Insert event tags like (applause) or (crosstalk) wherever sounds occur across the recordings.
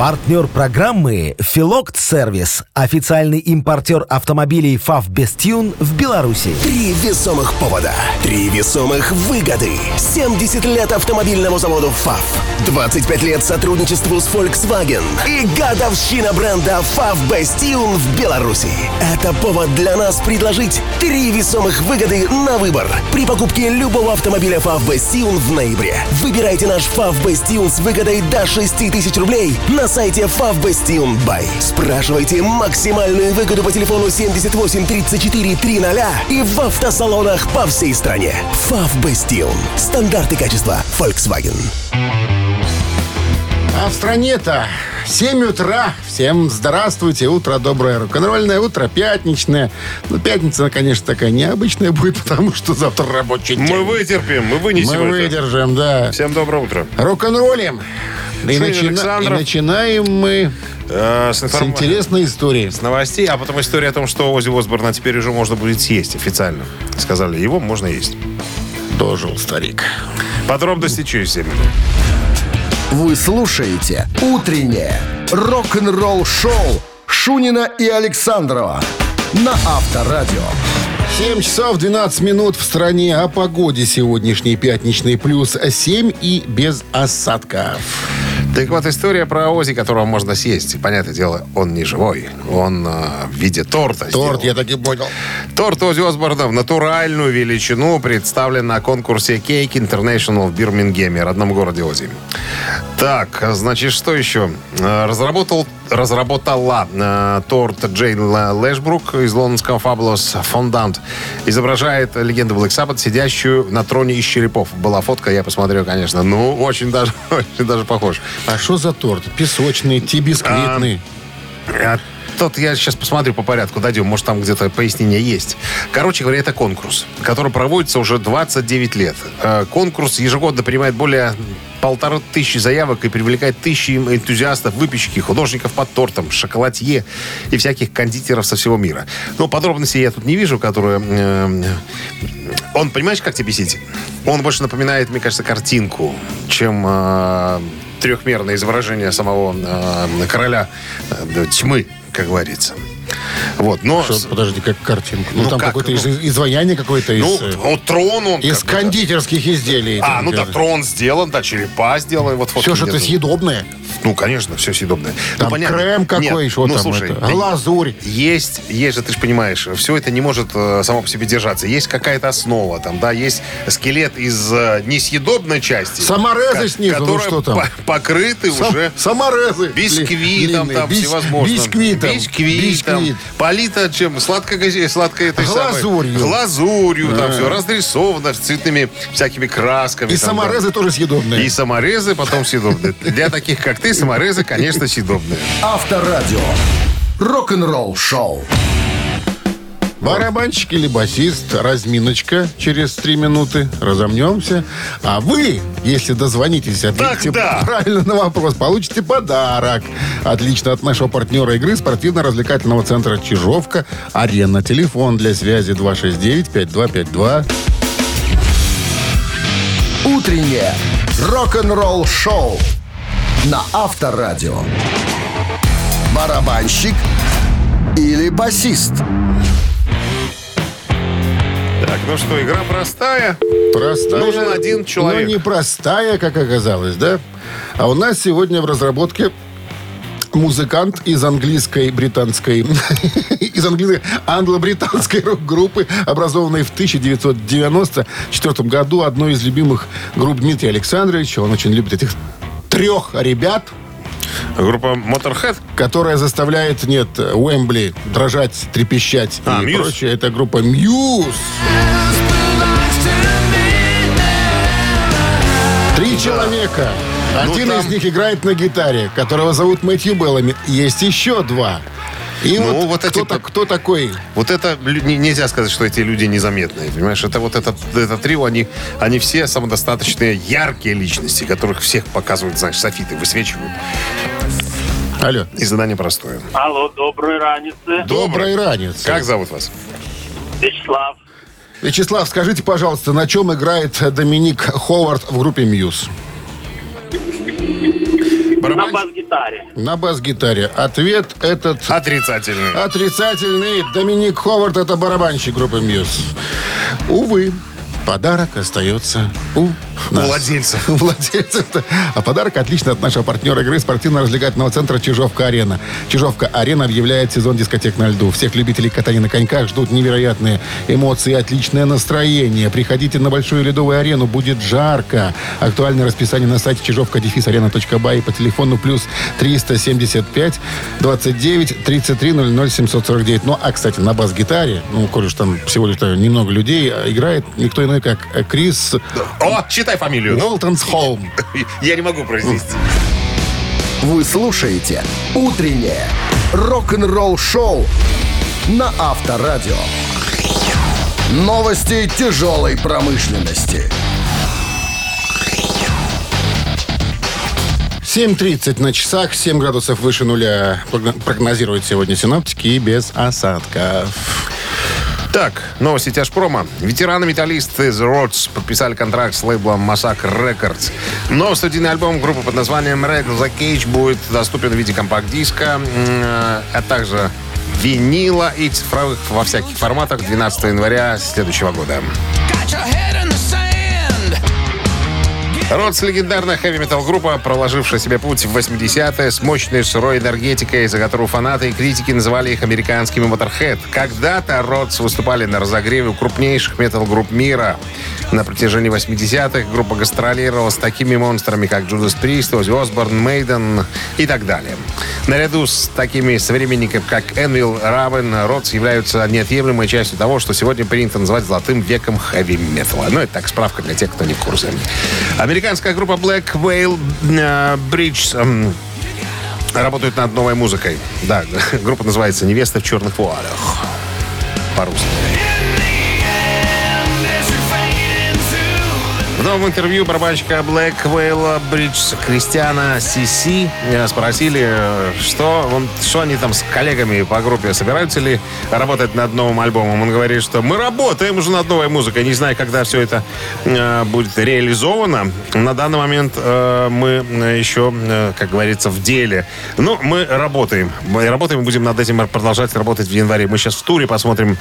Партнер программы «Филокт Сервис». Официальный импортер автомобилей «ФАВ Бестюн» в Беларуси. Три весомых повода. Три весомых выгоды. 70 лет автомобильному заводу ФАВ. 25 лет сотрудничеству с Volkswagen. И годовщина бренда ФАВ Бестюн в Беларуси. Это повод для нас предложить три весомых выгоды на выбор. При покупке любого автомобиля ФАВ Бестюн в ноябре. Выбирайте наш ФАВ Бестюн с выгодой до 6 тысяч рублей на сайте Favbestion Buy. Спрашивайте максимальную выгоду по телефону 78 34 300 и в автосалонах по всей стране. Favbestion. Стандарты качества Volkswagen. А в стране-то 7 утра. Всем здравствуйте. Утро доброе, рок-н-ролльное, утро пятничное. Ну, пятница, конечно, такая необычная будет, (laughs) потому что завтра рабочий день. Мы вытерпим, мы вынесем Мы это. выдержим, да. Всем доброе утро. Рок-н-роллим. И, начина- и начинаем мы Э, с, с информ- интересной истории. с новостей, а потом история о том, что Ози Осборна теперь уже можно будет съесть официально. Сказали, его можно есть. Дожил старик. Подробности через 7 минут. Вы слушаете «Утреннее рок-н-ролл-шоу» Шунина и Александрова на Авторадио. 7 часов 12 минут в стране. О погоде сегодняшний пятничный плюс 7 и без осадков. Так вот, история про Ози, которого можно съесть. Понятное дело, он не живой. Он э, в виде торта Торт, сделан. я так и понял. Торт Ози Осборна в натуральную величину представлен на конкурсе Cake International в Бирмингеме, родном городе Ози. Так, значит, что еще? Э, Разработал, разработала э, торт Джейн Лэшбрук из лондонского Fabulous Fondant. Изображает легенду Black Sabbath, сидящую на троне из черепов. Была фотка, я посмотрел, конечно. Ну, очень даже, (laughs) очень даже похож. А что за торт? Песочный, ти-бисквитный. А Тот я сейчас посмотрю по порядку, дойдем, может там где-то пояснение есть. Короче говоря, это конкурс, который проводится уже 29 лет. Э, Конкурс ежегодно принимает более полторы тысячи заявок и привлекает тысячи энтузиастов, выпечки, художников под тортом, шоколадье и всяких кондитеров со всего мира. Но подробностей я тут не вижу, которые... э, Он, понимаешь, как тебе сидит? Он больше напоминает, мне кажется, картинку, чем э, трехмерное изображение самого э, короля э, тьмы, как говорится. Вот, но... Что, подожди, как картинку. Ну, Ну, там как? какое-то Ну, из- изваяние какое-то из... Ну, вот трон он... из бы, да. кондитерских изделий. А, там ну да, трон сделан, да, черепа сделаны. Вот Все что-то съедобное. Ну, конечно, все съедобное. Там ну, понятно. крем какой Нет, еще ну, там. слушай, это, глазурь. Есть, есть же, ты же понимаешь, все это не может э, само по себе держаться. Есть какая-то основа там, да, есть скелет из э, несъедобной части. Саморезы снизу, ну которые что там? по- покрыты Сам- уже саморезы. бисквитом длинные. там Бис- всевозможным. Бисквитом. Бисквитом. Полито чем? Сладкой, сладкой этой самой- Глазурью. Глазурью, там Да. все разрисовано цветными всякими красками. И там, да. саморезы тоже съедобные. И саморезы потом съедобные. Для таких, как ты, саморезы, конечно, съедобные. Авторадио. Рок-н-ролл-шоу. Барабанщик или басист, разминочка через три минуты, разомнемся. А вы, если дозвонитесь, ответите да. правильно на вопрос, получите подарок. Отлично от нашего партнера игры спортивно-развлекательного центра «Чижовка». Арена. Телефон для связи 269-5252. Утреннее рок-н-ролл-шоу на Авторадио. Барабанщик или басист? Так, ну что, игра простая. Простая, Нужен один человек. Но не простая, как оказалось, да? А у нас сегодня в разработке музыкант из английской, британской, (laughs) из английской, англо-британской рок-группы, образованной в 1994 году, одной из любимых групп Дмитрия Александровича. Он очень любит этих трех ребят, Группа Motorhead. которая заставляет, нет, Уэмбли дрожать, трепещать А, и Muse. прочее. Это группа Мьюз. Три человека. Один Ну, там- из них играет на гитаре, которого зовут Мэтью Беллами. Есть еще два. И Ну, вот, вот эти кто, по- кто такой? Вот это нельзя сказать, что эти люди незаметные, понимаешь? Это вот это, это трио, они, они все самодостаточные, яркие личности, которых всех показывают, знаешь, софиты высвечивают. Алло. И задание простое. Алло, доброй раницы. Добрый ранец. Как зовут вас? Вячеслав. Вячеслав, скажите, пожалуйста, на чем играет Доминик Ховард в группе Мьюз? На Барабан- бас-гитаре. На бас-гитаре. Ответ этот Отрицательный. отрицательный. Доминик Ховард это барабанщик группы Мьюз. Увы, подарок остается у нас. владельцев. (laughs) У владельцев. А подарок отлично от нашего партнера игры спортивно-развлекательного центра «Чижовка-арена». «Чижовка-арена» объявляет сезон дискотек на льду. Всех любителей катания на коньках ждут невероятные эмоции и отличное настроение. Приходите на большую ледовую арену, будет жарко. Актуальное расписание на сайте чижовка-арена.бай и по телефону плюс 375 29 33 00 749. Ну, а, кстати, на бас-гитаре, ну, коль уж там всего лишь немного людей, а играет никто иной, как э, Крис О, читай фамилию. Ну, Уолтонс Холм. (laughs) я не могу произнести. Вы слушаете «Утреннее рок-н-ролл-шоу» на Авторадио. Новости тяжелой промышленности. 7.30 на часах, 7 градусов выше нуля прогно- прогнозируют сегодня синоптики и без осадков. Так, новости тяжпрома. Ветераны-металлисты The Rods подписали контракт с лейблом Massacre Records. Новый студийный альбом группы под названием Red the Cage будет доступен в виде компакт-диска, а также винила и цифровых во всяких форматах 12 января следующего года. Родс — легендарная хэви-метал группа, проложившая себе путь в 80-е с мощной сырой энергетикой, за которую фанаты и критики называли их американскими Motorhead. Когда-то Родс выступали на разогреве крупнейших метал-групп мира. На протяжении 80-х группа гастролировала с такими монстрами, как Judas Priest, Оззи Осборн, Мейден и так далее. Наряду с такими современниками, как Энвил, Равен, Родс являются неотъемлемой частью того, что сегодня принято называть золотым веком хэви-металла. Ну, это так, справка для тех, кто не в курсе. Американская группа Black Whale э, Bridge эм, работает над новой музыкой. Да, (laughs) группа называется «Невеста в черных вуалях». По-русски. В новом интервью барабанщика Black Whale Bridge Кристиана Сиси э, спросили, э, что, он, что они там с коллегами по группе собираются ли работать над новым альбомом. Он говорит, что мы работаем уже над новой музыкой. Не знаю, когда все это э, будет реализовано. На данный момент э, мы э, еще, э, как говорится, в деле. Ну, мы работаем. Мы работаем будем над этим продолжать работать в январе. Мы сейчас в туре посмотрим,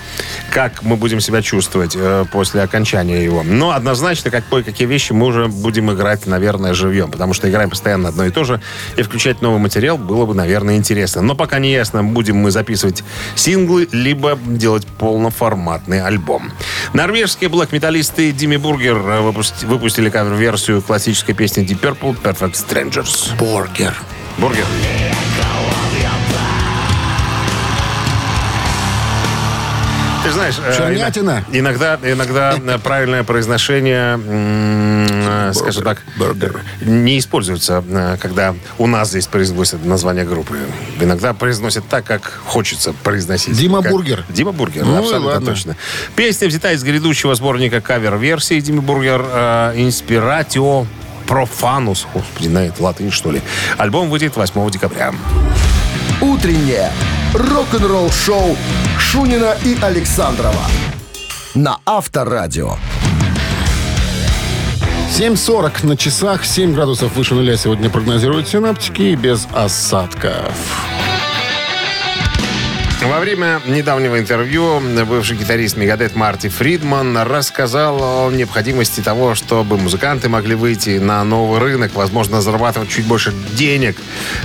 как мы будем себя чувствовать э, после окончания его. Но однозначно, как кое-какие вещи мы уже будем играть, наверное, живьем. Потому что играем постоянно одно и то же. И включать новый материал было бы, наверное, интересно. Но пока не ясно, будем мы записывать синглы, либо делать полноформатный альбом. Норвежские блэк-металлисты Dimmu Borgir э, выпусти- выпустили кавер-версию классической песни Deep Purple Perfect Strangers. Бургер. Бургер. Ты знаешь, э, Чернятина. ина- иногда, иногда э, правильное произношение, э, скажем так, Бургер. не используется, э, когда у нас здесь произносят название группы. Иногда произносят так, как хочется произносить. Дима Как- Бургер. Дима Бургер, Ну абсолютно ладно. точно. Песня взята из грядущего сборника кавер-версии Дима Бургер э, «Инспиратио Профанус». Господи, на это латынь, что ли. Альбом выйдет 8 декабря. «Утреннее рок-н-ролл-шоу» Шунина и Александрова на Авторадио. 7.40 на часах, 7 градусов выше нуля сегодня прогнозируют синаптики без осадков. Во время недавнего интервью бывший гитарист Мегадет Марти Фридман рассказал о необходимости того, чтобы музыканты могли выйти на новый рынок, возможно, зарабатывать чуть больше денег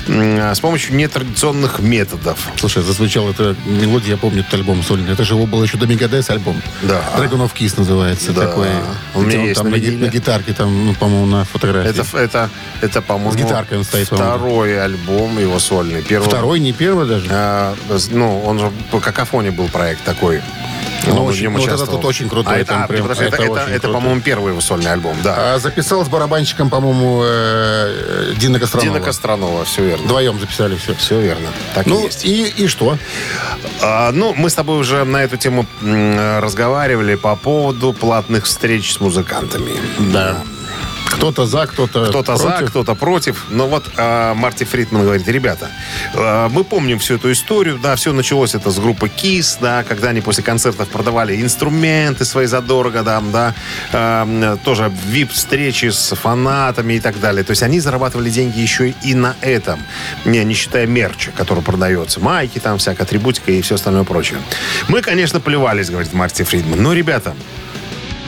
м, с помощью нетрадиционных методов. Слушай, зазвучала эта мелодия, я помню этот альбом сольный. Это же его был еще до Мегадес альбом. Да. Dragon of Kiss называется. Да. Такой. У меня Где он там на на, гитарке, там, ну, по-моему, на фотографии. Это, это, это по-моему, С гитаркой он стоит, второй альбом его сольный. Первый, Второй, не первый даже. э, ну, он же по какофоне был проект такой. Ну, Он очень- ну, вот этот очень крутой, А это, там а, прям- это, это это, это, по-моему, первый его сольный альбом, да. А записал с барабанщиком, по-моему, э, Дина Костронова. Дина Костронова, все верно. Вдвоем записали все. Все верно. Так и Ну, есть. и, и что? А, ну, мы с тобой уже на эту тему разговаривали по поводу платных встреч с музыкантами. Да. Кто-то за, кто-то Кто-то за, кто-то против. Но вот а, Марти Фридман говорит, ребята, а, мы помним всю эту историю, да, все началось это с группы KISS, да, когда они после концертов продавали инструменты свои задорого, да, да, а, тоже VIP-встречи с фанатами и так далее. То есть они зарабатывали деньги еще и на этом, не, не считая мерча, который продается, майки там, всякая атрибутика и все остальное прочее. Мы, конечно, плевались, говорит Марти Фридман, но, ребята,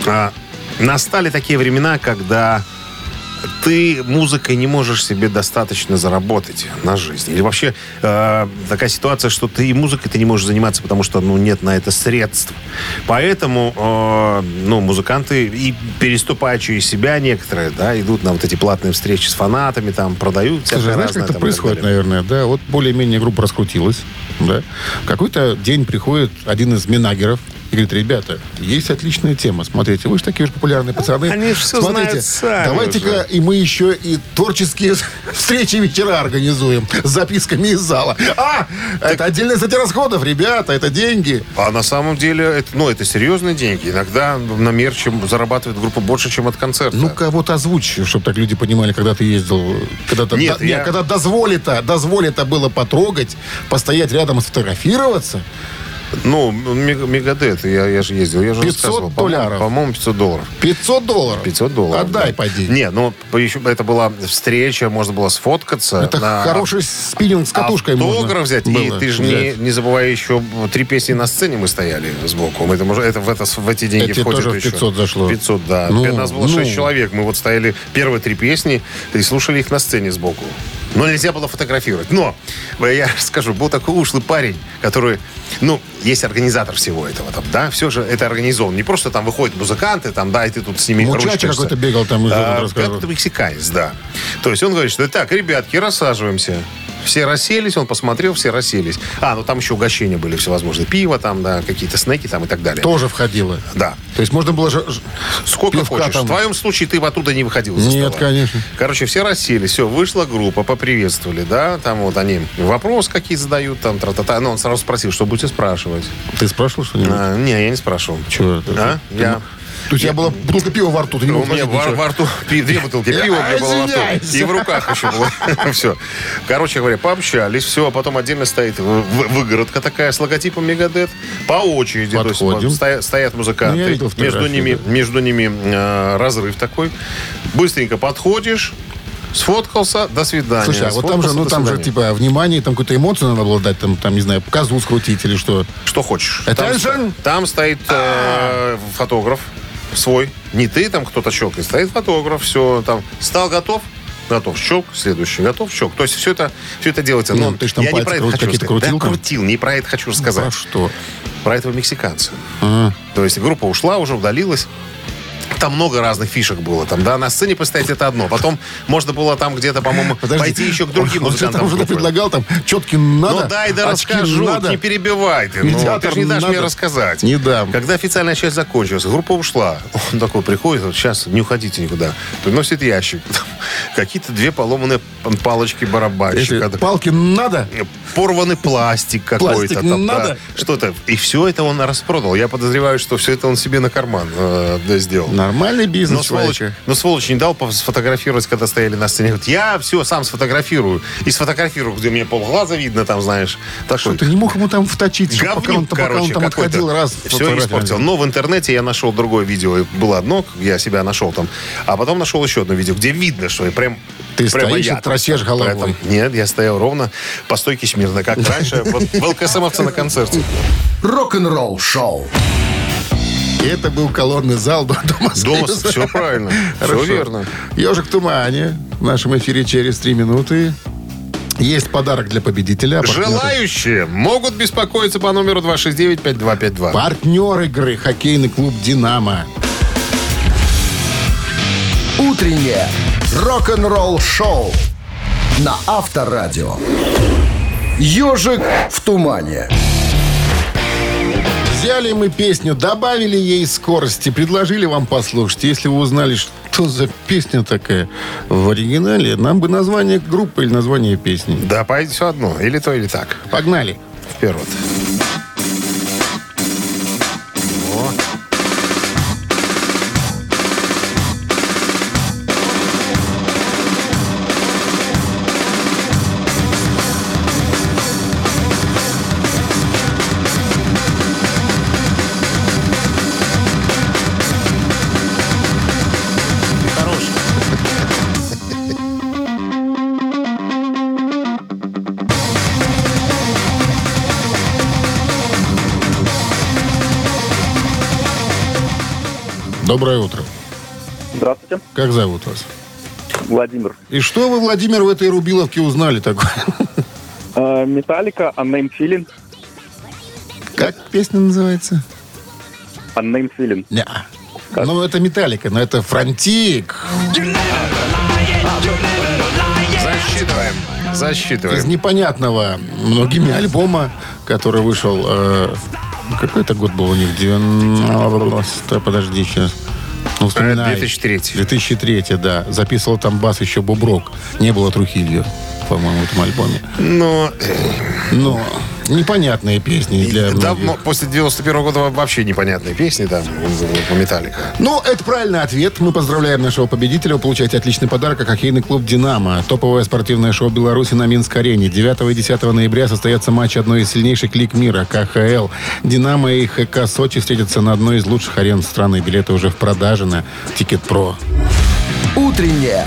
а, настали такие времена, когда ты музыкой не можешь себе достаточно заработать на жизнь. Или вообще э, такая ситуация, что ты и музыкой ты не можешь заниматься, потому что ну, нет на это средств. Поэтому э, ну, музыканты и переступая через себя некоторые, да, идут на вот эти платные встречи с фанатами, там продают Слушай, знаешь, разное как это происходит, наверное, да? Вот более-менее группа раскрутилась, да? В какой-то день приходит один из минагеров и говорит, ребята, есть отличная тема, смотрите, вы же такие же популярные пацаны. Они ж всё Смотрите, знают давайте-ка уже». и мы еще и творческие встречи вечера организуем с записками из зала. А, это отдельные статья расходов, ребята, это деньги. А на самом деле, это, ну, это серьезные деньги. Иногда на мерче зарабатывает группа больше, чем от концерта. Ну, кого-то озвучь, чтобы так люди понимали, когда ты ездил. Когда то Нет, я- когда дозволито, дозволито было потрогать, постоять рядом и сфотографироваться. Ну, Мег- Мегадет, я, я же ездил, я же 500 рассказывал. Долларов. По-моему, 500 долларов. 500 долларов. 500 долларов. Отдай, да. поди. Не, ну, еще, это была встреча, можно было сфоткаться. Это на- хороший спиннинг с катушкой можно Автограф взять. И было ты же не, взять. не забывай, еще три песни на сцене мы стояли сбоку. Это, может, это, в, это, в эти деньги Эти входит тоже еще. 500 зашло. 500, да. Ну, нас было ну. 6 человек. Мы вот стояли первые три песни и слушали их на сцене сбоку. Но нельзя было фотографировать. Но, я (laughs) скажу, был такой ушлый парень, который, ну, есть организатор всего этого, там, да, все же это организовано. Не просто там выходят музыканты, там, да, и ты тут с ними Мучачи какой-то бегал там, А. Какой-то мексиканец, да. То есть он говорит, что так, ребятки, рассаживаемся. Все расселись, он посмотрел, все расселись. А, ну там еще угощения были всевозможные. Пиво там, да, какие-то снеки там и так далее. Тоже входило. Да. То есть можно было... же- ж- Сколько пивка хочешь. там. В твоем случае ты оттуда не выходил Нет, конечно. Короче, все расселись, все, вышла группа, поприветствовали, да, там вот они вопрос какие задают, там, тра-та-та. Ну, он сразу спросил, что будете спрашивать. Ты спрашивал что-нибудь? А, не, я не спрашивал. Чего? А? Я... У тебя была бутылка пива во рту, ты не У мог меня спросить во, во рту две бутылки Я пива у меня было во рту. И в руках еще было. (laughs) Все. Короче говоря, пообщались, все, а потом отдельно стоит вы- вы- выгородка такая с логотипом Мегадет. По очереди. То есть Подходим. стоя- стоят Ну, музыканты. я видел между ними, между ними э, разрыв такой. Быстренько подходишь, сфоткался, до свидания. Слушай, а вот там же, ну там же, типа, внимание, там какую-то эмоцию надо было дать, там, там, не знаю, козу скрутить или что. Что хочешь. Attention? Там, там стоит э, фотограф свой. Не ты, там кто-то щелкает. Стоит фотограф, все там. Стал готов? Готов. Щелк. Следующий. Готов. Щелк. То есть все это, все это делается. Ну, Ну, ты ж там я не про это хочу сказать. крутил Да, крутил. Не про это хочу рассказать. А что? Про этого мексиканца. Ага. То есть группа ушла, уже удалилась. Там много разных фишек было. Там, да, на сцене постоять это одно. Потом можно было там где-то, по-моему, Подожди. пойти еще к другим Он музыкантам. там уже группы. предлагал, там, четки надо, Ну дай да расскажу, надо. не перебивай ты. Ну, ты же не дашь надо. мне рассказать. Не дам. Когда официальная часть закончилась, группа ушла. Он такой приходит, вот сейчас не уходите никуда. Приносит ящик. Какие-то две поломанные палочки барабанщика. палки надо. Порванный пластик какой-то. Пластик там, да, надо? Что-то. И все это он распродал. Я подозреваю, что все это он себе на карман э, да, сделал. Нормальный бизнес, Но сволочь, но сволочь не дал сфотографировать, когда стояли на сцене. Говорит, я все сам сфотографирую. И сфотографирую, где мне полглаза видно, там, знаешь. Такой. Что, ты не мог ему там вточить, чтобы пока он, Говнюк, пока он короче, там отходил раз. Все испортил. Но в интернете я нашел другое видео. Было одно, я себя нашел там. А потом нашел еще одно видео, где видно, что я прям... Ты прямо стоишь и я там головой. этом. Нет, я стоял ровно по стойке смирно, как раньше. Вот в ЛКСМовце на концерте. Рок-н-ролл шоу. И это был колонный зал до, Дома Дома все правильно. Все верно. Ежик в тумане. В нашем эфире через три минуты. Есть подарок для победителя. Партнер- Желающие могут беспокоиться по номеру 269-5252. Партнер игры хоккейный клуб «Динамо». Утреннее рок-н-ролл шоу на Авторадио. Ежик в тумане. Взяли мы песню, добавили ей скорости, предложили вам послушать. Если вы узнали, что за песня такая в оригинале, нам бы название группы или название песни. Да, пойдет все одно. Или то, или так. Погнали. Вперед. Доброе утро. Здравствуйте, Как зовут вас? Владимир. И что вы, Владимир, в этой Рубиловке узнали такое? Э, Металлика, Unnamed Feeling. Как песня называется? Unnamed Feeling. Не. Ну, это Металлика, но это Фронтик. Засчитываем. Из Засчитываем. непонятного многими альбома, который вышел... э, какой это год был у них? 90... Подожди сейчас. Ну, вспоминай. 2003. 2003, да. Записывал там бас еще Буброк. Не было Трухилью, по-моему, в этом альбоме. Но Но непонятные песни для давно, многих. после 91 года вообще непонятные песни там по Металлика. Ну, это правильный ответ. Мы поздравляем нашего победителя. Вы получаете отличный подарок. а Хоккейный клуб «Динамо». Топовое спортивное шоу Беларуси на Минск-арене. 9 и 10 ноября состоятся матчи одной из сильнейших лиг мира – КХЛ. «Динамо» и ХК «Сочи» встретятся на одной из лучших арен страны. Билеты уже в продаже на «Тикет.Про». Утреннее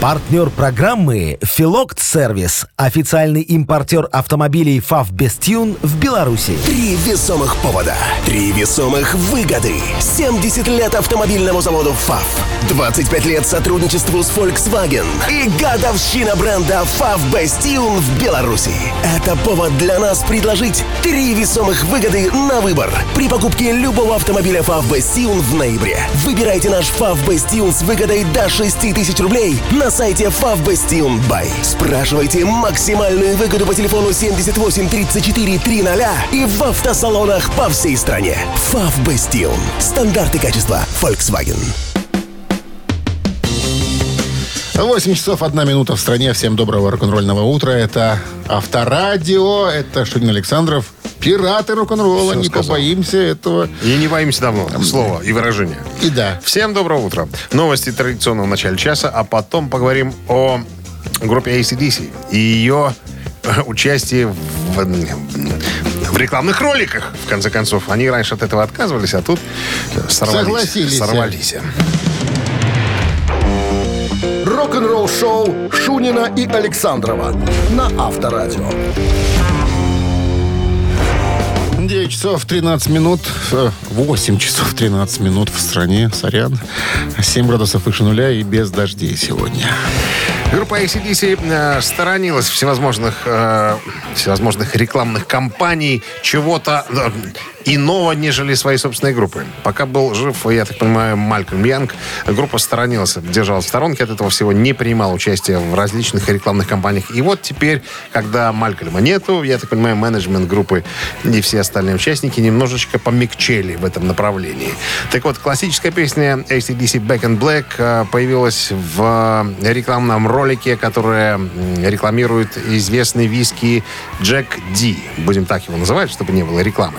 Партнер программы «Филокт Сервис». Официальный импортер автомобилей «ФАВ Бестюн» в Беларуси. Три весомых повода. Три весомых выгоды. 70 лет автомобильному заводу ФАВ. 25 лет сотрудничеству с Volkswagen. И годовщина бренда ФАВ Бастиун в Беларуси. Это повод для нас предложить три весомых выгоды на выбор. При покупке любого автомобиля ФАВ Бастиун в ноябре. Выбирайте наш ФАВ Бастиун с выгодой до 6 тысяч рублей на сайте FAV Bastion Buy. Спрашивайте максимальную выгоду по телефону 78 34 300 и в автосалонах по всей стране. FAV Bastion. Стандарты качества Volkswagen. 8 часов 1 минута в стране. Всем доброго рок-н-ролльного утра. Это Авторадио. Это Шунин Александров. Пираты рок-н-ролла. Не сказал. побоимся этого. И не боимся давно слова и выражения. И да. Всем доброго утра. Новости традиционно в начале часа, а потом поговорим о группе ACDC и ее э, участии в, в рекламных роликах, в конце концов. Они раньше от этого отказывались, а тут сорвались. Согласились. Сорвались. Рок-н-ролл-шоу Шунина и Александрова на Авторадио. 9 часов 13 минут. э, 8 часов 13 минут в стране. Сорян. 7 градусов выше нуля и без дождей сегодня. Группа ACDC э, сторонилась всевозможных, э, всевозможных рекламных кампаний, чего-то э, иного, нежели своей собственной группы. Пока был жив, я так понимаю, Малькольм Янг, группа сторонилась, держалась в сторонке от этого всего, не принимала участия в различных рекламных кампаниях. И вот теперь, когда Малькольма нету, я так понимаю, менеджмент группы и все остальные участники немножечко помягчели в этом направлении. Так вот, классическая песня ACDC Back in Black э, появилась в рекламном ролике, которое м, рекламирует известный виски Джек Ди. Будем так его называть, чтобы не было рекламы.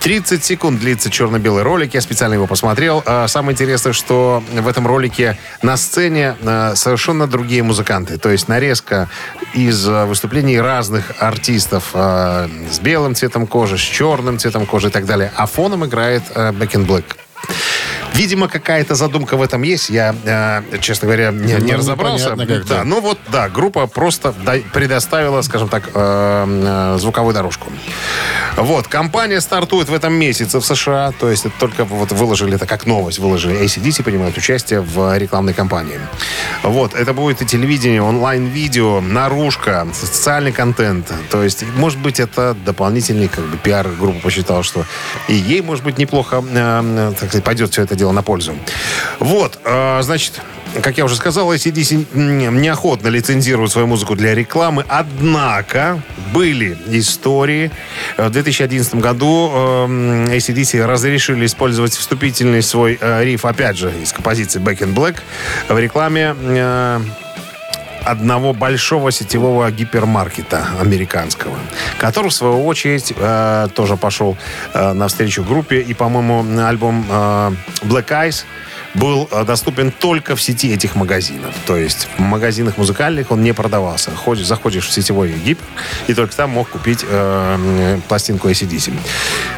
30 секунд длится черно-белый ролик. Я специально его посмотрел. А, Самое интересное, что в этом ролике на сцене а, совершенно другие музыканты. То есть нарезка из а, выступлений разных артистов с белым цветом кожи, с черным цветом кожи и так далее. А фоном играет Back in Black. Видимо, какая-то задумка в этом есть. Я, э, честно говоря, не, не Ну, разобрался. Да, ну вот, да, группа просто предоставила, скажем так, э, э, звуковую дорожку. Вот, компания стартует в этом месяце в США, то есть это только вот выложили это как новость, выложили ACDC, принимают участие в рекламной кампании. Вот, это будет и телевидение, онлайн-видео, наружка, социальный контент. То есть, может быть, это дополнительный как бы пиар. Группа посчитала, что и ей, может быть, неплохо, э, так сказать, пойдет все это дело на пользу. Вот, э, значит, как я уже сказал, ACDC неохотно лицензируют свою музыку для рекламы, однако были истории. Э, В 2011 году э, м, ACDC разрешили использовать вступительный свой э, риф, опять же, из композиции Back in Black в рекламе э, одного большого сетевого гипермаркета американского, который, в свою очередь, э, тоже пошел э, навстречу группе. И, по-моему, альбом э, Black Eyes был э, доступен только в сети этих магазинов. То есть в магазинах музыкальных он не продавался. Ходишь, заходишь в сетевой гипер, и только там мог купить э, м, пластинку ACDC.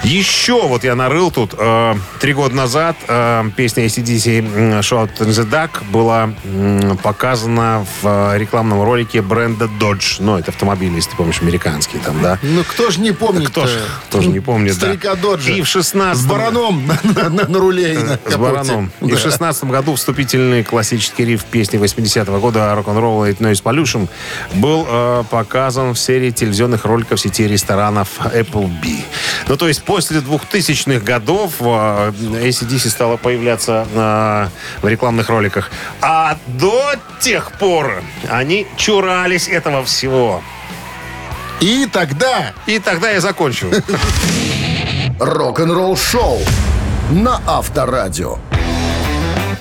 Еще вот я нарыл тут. э, Три года назад э, песня ACDC «Shot in the Dark» была м, показана в э, рекламном ролике бренда Dodge. Ну, это автомобили, если ты помнишь, американские там, да? Ну, кто ж не помнит Кто ж тоже не помнит, да. Старика Доджа. И в 16 С бараном (laughs) на, на- на руле и на С капоте. бараном. И Да. в 16 году вступительный классический риф песни 80-го года «Рок-н-ролл It Noise Pollution» был э, показан в серии телевизионных роликов сети ресторанов Applebee. Ну, то есть после 2000-х годов э, ACDC стала появляться э, в рекламных роликах. А до тех пор они чурались этого всего. И тогда И тогда я закончу. (laughs) Рок-н-ролл шоу на Авторадио.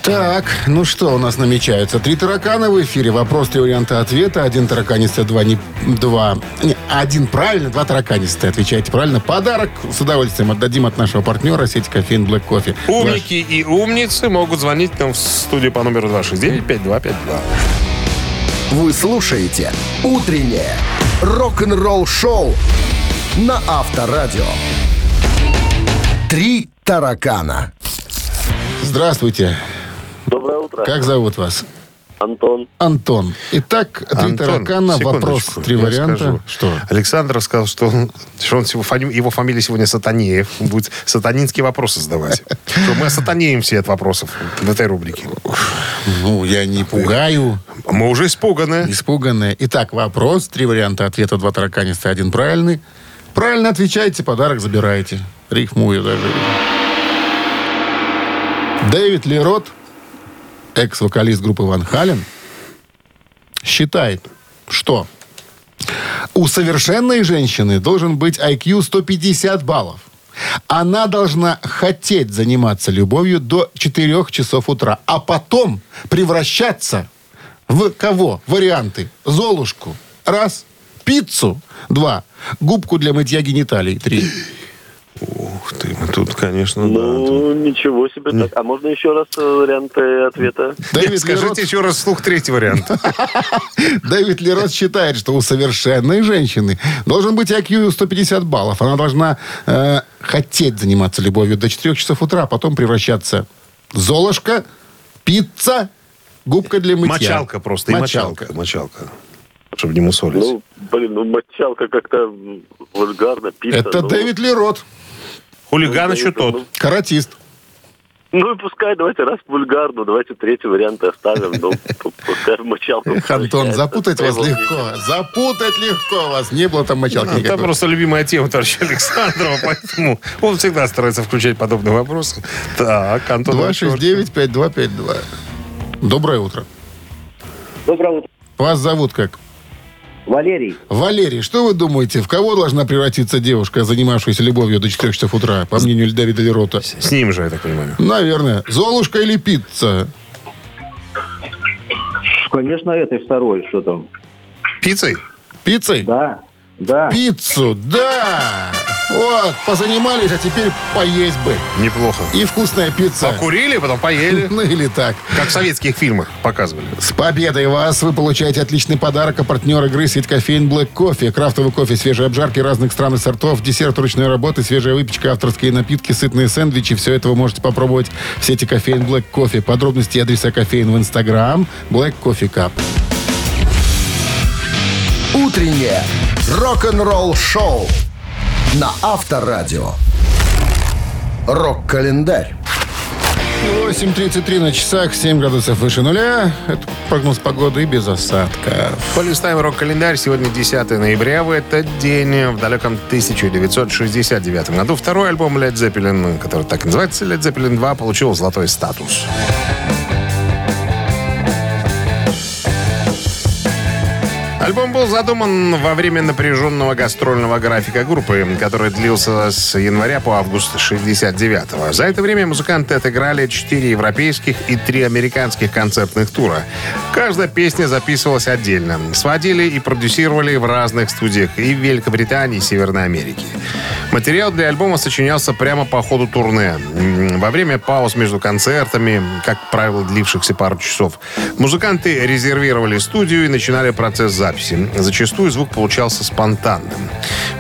Так, ну что у нас намечается? Три таракана в эфире. Вопрос, три варианта ответа. Один тараканистый, два не... Два... Не, один правильно, два тараканистые. Отвечаете правильно. Подарок с удовольствием отдадим от нашего партнера сети кофеин Black Coffee. Умники и умницы могут звонить нам в студию по номеру 269-5252. Вы слушаете «Утреннее рок-н-ролл шоу» на Авторадио. Три таракана. Здравствуйте. Утро. Как зовут вас? Антон. Антон. Итак, три Антон, таракана, вопрос, три я варианта. скажу. Что? Александр сказал, что, он, что он его фамилия сегодня Сатанеев. Он будет сатанинские вопросы задавать. Что мы сатанеем все от вопросов в этой рубрике. Ну, я не пугаю. Мы уже испуганы. Испуганные. Итак, вопрос, три варианта ответа, два тараканистые, один правильный. Правильно отвечаете, подарок забираете. Рифмую даже. Дэвид Лерот, экс-вокалист группы Ван Хален, считает, что у совершенной женщины должен быть IQ 150 баллов. Она должна хотеть заниматься любовью до 4 часов утра, а потом превращаться в кого? Варианты. Золушку. Раз. Пиццу. Два. Губку для мытья гениталий. Три. Ух ты, мы тут, конечно, да. Ну, ничего себе. Так, а можно еще раз э, варианты ответа? Дэвид Скажите Лерот, еще раз вслух третий вариант. (laughs) Дэвид Лерот считает, что у совершенной женщины должен быть IQ 150 баллов. Она должна э, хотеть заниматься любовью до 4 часов утра, а потом превращаться в Золушка, пицца, губка для мытья. Мочалка просто. И мочалка. Мочалка. Чтобы не мусолить. Ну, блин, ну мочалка как-то вульгарно, пицца. Это ну, Дэвид Лерот, Хулиган ну, еще ну, тот. каратист. Ну, и пускай, давайте раз вульгарно, давайте третий вариант оставим. Ну, п- пускай мочалку. Эх, Антон, запутать вас легко. Запутать легко вас. Не было там мочалки Ну, Там никакой. просто любимая тема товарища Александрова, (laughs) поэтому он всегда старается включать подобные вопросы. Так, Антон. 269-5252. Доброе утро. Доброе утро. Вас зовут как? Валерий. Валерий, что вы думаете, в кого должна превратиться девушка, занимавшаяся любовью до 4 часов утра, по мнению Давида Лерота? С ним же, я так понимаю. Наверное. Золушка или пицца? Конечно, этой второй, что там. Пиццей? Пиццей? Да, да. Пиццу, да! Вот, позанимались, а теперь поесть бы. Неплохо. И вкусная пицца. Покурили, потом поели. (laughs) Ну или так. Как в советских фильмах показывали. С победой вас! Вы получаете отличный подарок, а партнер игры сеть кофеин Black Кофе. Крафтовый кофе, свежие обжарки разных стран и сортов, десерт ручной работы, свежая выпечка, авторские напитки, сытные сэндвичи. Все это вы можете попробовать в сети кофеин Black Кофе. Подробности и адреса кофеин в Инстаграм Black Coffee Cup. Утреннее рок-н-ролл шоу на Авторадио. Рок-календарь. 8.33 на часах, 7 градусов выше нуля. Это прогноз погоды и без осадков. Полистаем рок-календарь. Сегодня 10 ноября. В этот день, в далеком 1969 году, второй альбом Led Zeppelin, который так и называется, Led Zeppelin 2, получил золотой статус. Альбом был задуман во время напряженного гастрольного графика группы, который длился с января по август 69-го. За это время музыканты отыграли 4 европейских и 3 американских концертных тура. Каждая песня записывалась отдельно. Сводили и продюсировали в разных студиях и в Великобритании, и Северной Америке. Материал для альбома сочинялся прямо по ходу турне. Во время пауз между концертами, как правило, длившихся пару часов, музыканты резервировали студию и начинали процесс записи. Зачастую звук получался спонтанным.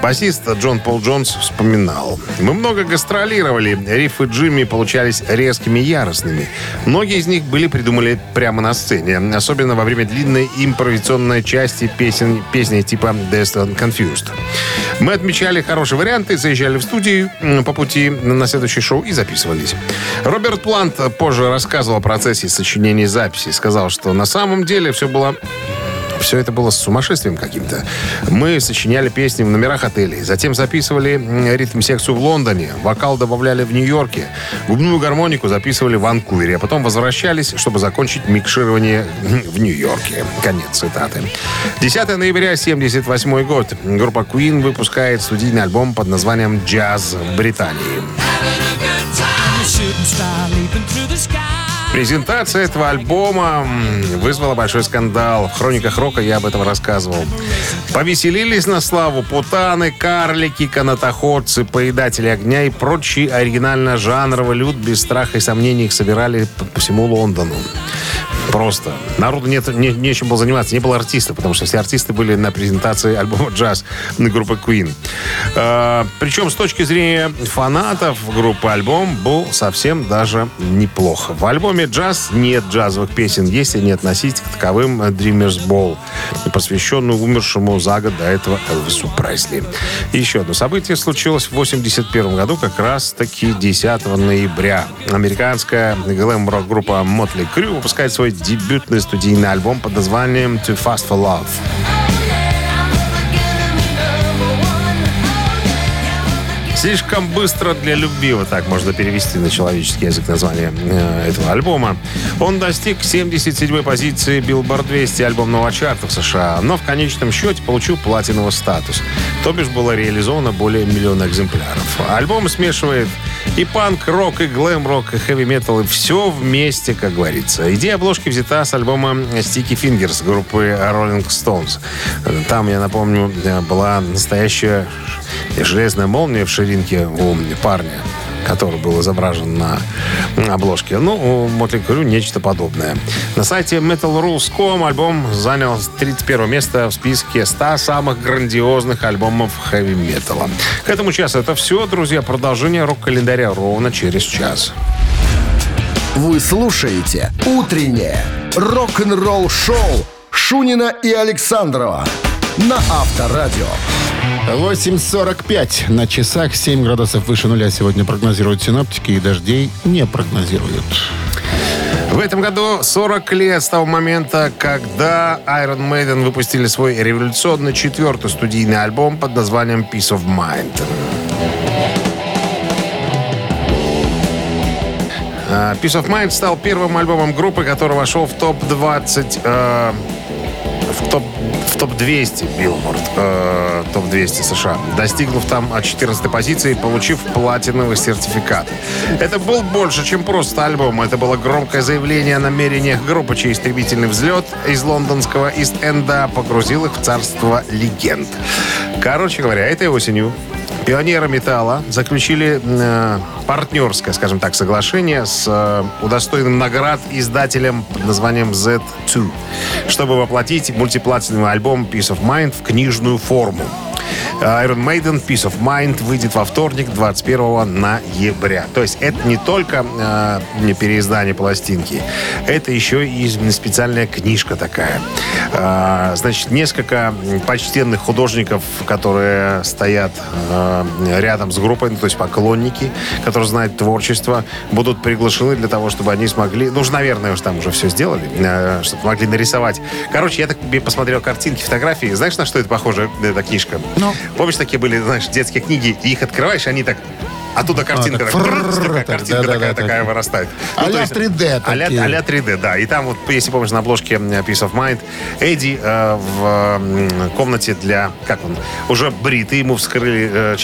Басист Джон Пол Джонс вспоминал. «Мы много гастролировали. Рифы Джимми получались резкими и яростными. Многие из них были придумали прямо на сцене. Особенно во время длинной импровизационной части песен, песни типа Destin Confused. Мы отмечали хорошие варианты, заезжали в студию по пути на следующее шоу и записывались. Роберт Плант позже рассказывал о процессе сочинения записи. Сказал, что на самом деле все было все это было с сумасшествием каким-то. Мы сочиняли песни в номерах отелей, затем записывали ритм-секцию в Лондоне, вокал добавляли в Нью-Йорке, губную гармонику записывали в Ванкувере, а потом возвращались, чтобы закончить микширование в Нью-Йорке. Конец цитаты. 10 ноября 1978 год. Группа Queen выпускает студийный альбом под названием «Джаз в Британии». Презентация этого альбома вызвала большой скандал. В хрониках рока я об этом рассказывал. Повеселились на славу путаны, карлики, канатоходцы, поедатели огня и прочий оригинально-жанровый люд без страха и сомнений их собирали по всему Лондону. Просто. Народу нет, не, нечем было заниматься. Не было артиста, потому что все артисты были на презентации альбома «Джаз» группы Queen. Э, причем с точки зрения фанатов группы альбом был совсем даже неплохо. В альбоме «Джаз» нет джазовых песен, если не относить к таковым «Dreamers Ball», посвященную умершему за год до этого Элвису Пресли. Еще одно событие случилось в 81 году, как раз-таки 10 ноября. Американская глэм-рок группа Motley Crue выпускает свой дебютный студийный альбом под названием «Too Fast for Love». Слишком быстро для любви, вот так можно перевести на человеческий язык название э, этого альбома. Он достиг 77-й позиции Billboard 200 альбомного чарта в США, но в конечном счете получил платиновый статус. То бишь было реализовано более миллиона экземпляров. Альбом смешивает и панк, рок, и глэм-рок, и хэви-метал, и все вместе, как говорится. Идея обложки взята с альбома Sticky Fingers группы Rolling Stones. Там, я напомню, э, была настоящая железная молния в ширинке у парня который был изображен на обложке. Ну, у Мотли Крю нечто подобное. На сайте metalrules.com альбом занял 31 место в списке 100 самых грандиозных альбомов хэви-металла. К этому часу это все, друзья. Продолжение рок-календаря ровно через час. Вы слушаете «Утреннее рок-н-ролл-шоу» Шунина и Александрова на Авторадио. 8.45 на часах, 7 градусов выше нуля сегодня прогнозируют синоптики и дождей не прогнозируют. В этом году 40 лет с того момента, когда Iron Maiden выпустили свой революционный четвертый студийный альбом под названием Peace of Mind. А, Peace of Mind стал первым альбомом группы, который вошел в топ-20 э, в топ в топ-200 Billboard, э, топ-200 США, достигнув там от 14 позиции получив платиновый сертификат. Это был больше, чем просто альбом. Это было громкое заявление о намерениях группы, чей истребительный взлет из лондонского Ист-Энда погрузил их в царство легенд. Короче говоря, этой осенью Пионеры металла заключили э, партнерское, скажем так, соглашение с э, удостоенным наград издателем под названием Z2, чтобы воплотить мультиплатиновый альбом Peace of Mind в книжную форму. Iron Maiden Peace of Mind выйдет во вторник, 21 ноября. То есть это не только э, переиздание пластинки, это еще и специальная книжка такая. Э, значит, несколько почтенных художников, которые стоят э, рядом с группой, ну, то есть поклонники, которые знают творчество, будут приглашены для того, чтобы они смогли, ну, уж, наверное, уж там уже все сделали, э, чтобы могли нарисовать. Короче, я так посмотрел картинки, фотографии. Знаешь, на что это похоже, эта книжка? Ну. Помнишь, такие были, знаешь, детские книги, и их открываешь, они так Оттуда картинка, так, картинка да-да-да, такая, так. такая вырастает. А-ля то есть, 3D а-ля, такие. а-ля 3D, да. И там вот, если помнишь, на обложке Peace of Mind, Эдди в комнате для, как он, уже бритый, ему вскрыли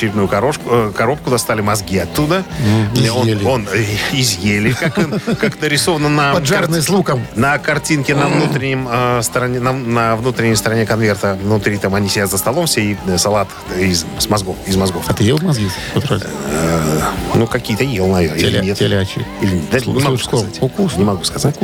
э, коробку, достали мозги оттуда. Он, изъели. как, нарисовано на... Поджарный с луком. на картинке на внутреннем стороне, на, внутренней стороне конверта, внутри там они сидят за столом все и салат из с мозгов, из мозгов. А ты ел мозги? Ну, какие-то ел, наверное. Теля- или нет. телячьи. Или, да, не могу сказать. Вкусно. Не могу сказать.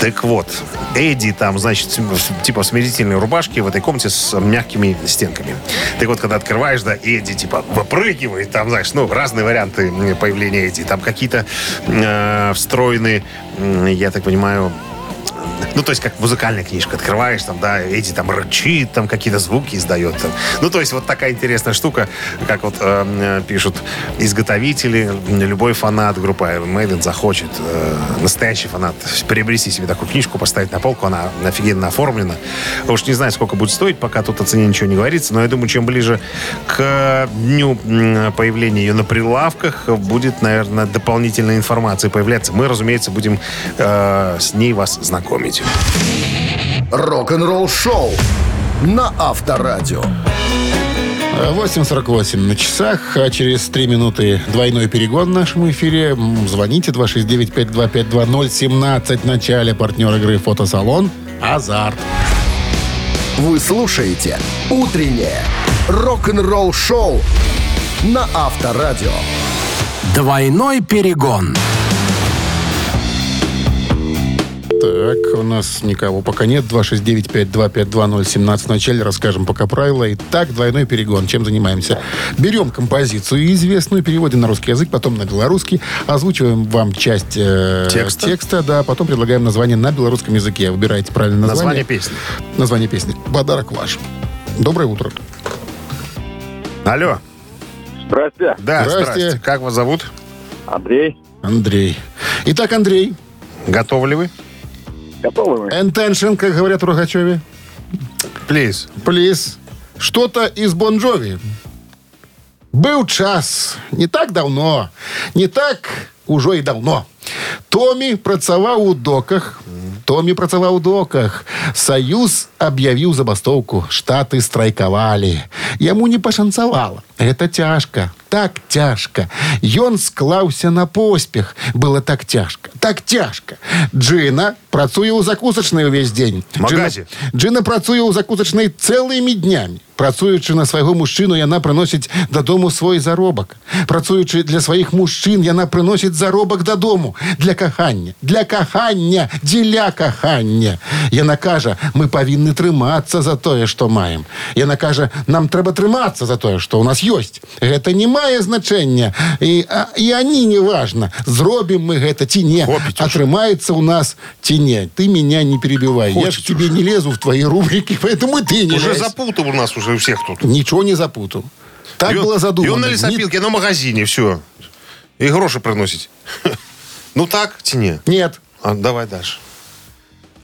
Так вот, Эдди там, значит, типа в смирительной рубашке в этой комнате с мягкими стенками. Так вот, когда открываешь, да, Эдди типа выпрыгивает, там, знаешь, ну, разные варианты появления Эдди. Там какие-то э, встроенные, я так понимаю, ну, то есть, как музыкальная книжка. Открываешь, там, да, эти там рычит, там какие-то звуки издает. Там. Ну, то есть, вот такая интересная штука, как вот э, э, пишут изготовители, любой фанат группы Iron Maiden захочет, э, настоящий фанат, приобрести себе такую книжку, поставить на полку, она офигенно оформлена. Уж не знаю, сколько будет стоить, пока тут о цене ничего не говорится, но я думаю, чем ближе к дню появления ее на прилавках, будет, наверное, дополнительная информация появляться. Мы, разумеется, будем э, с ней вас знакомить. Рок-н-ролл шоу на Авторадио. 8.48 на часах, а через 3 минуты двойной перегон в нашем эфире. Звоните 269-5252017 в начале. Партнер игры «Фотосалон» «Азарт». Вы слушаете «Утреннее рок-н-ролл шоу» на Авторадио. Двойной перегон. Так, у нас никого пока нет. 269-5252017 в начале. Расскажем пока правила. Итак, двойной перегон. Чем занимаемся? Берем композицию известную, переводим на русский язык, потом на белорусский. Озвучиваем вам часть э, Текста? текста, да, потом предлагаем название на белорусском языке. Выбираете правильное название. Название песни. Название песни. Подарок ваш. Доброе утро. Алло. Здрасте, Да, Здрасте. здрасте. Как вас зовут? Андрей. Андрей. Итак, Андрей. Готовы ли вы? Готовы мы? Attention, как говорят в Рогачеве. Плиз. Плиз. Что-то из Бон Джови. Был час не так давно, не так уже і давно. Томі працаваў у доках. Томі працаваў у доках. Саюз аб'явіў забастоўку. Штаты страйкавалі. Яму не пашанцавала. Это цяжка. Так цяжка. Ён склаўся на поспех. Было так цяжка. Так цяжка. Джина працуе ў закусачнай увесь дзень. Магазе. Джина, Джина працуе ў закусачнай цэлымі днямі. Працуючы на свайго мужчыну, яна прыносіць дадому свой заробак. Працуючы для сваіх мужчын, яна прыносіць заробак дадому. Для кахання. Для кахання. Дзеля кахання. Яна кажа, мы павінны трымацца за тое, што маем. Яна кажа, нам трэба трымацца за тое, што ў нас ёсць. Гэта не мае значэння. І, а, і ані не важна, зробім мы гэта ці не. Хопіць ужо. Атрымаецца ў нас ці не. Ты меня не перебивай. Я ж Хопіць тебе не лезу в твои рубрики, поэтому и ты не Уже лезь. запутал у нас уже у всех тут. Ничего не запутал. Так И он- было И задумано. он на Не- лесопилке, на магазине, все. И гроши приносить. (laughs) Ну так, тяни. Нет. А, давай дальше.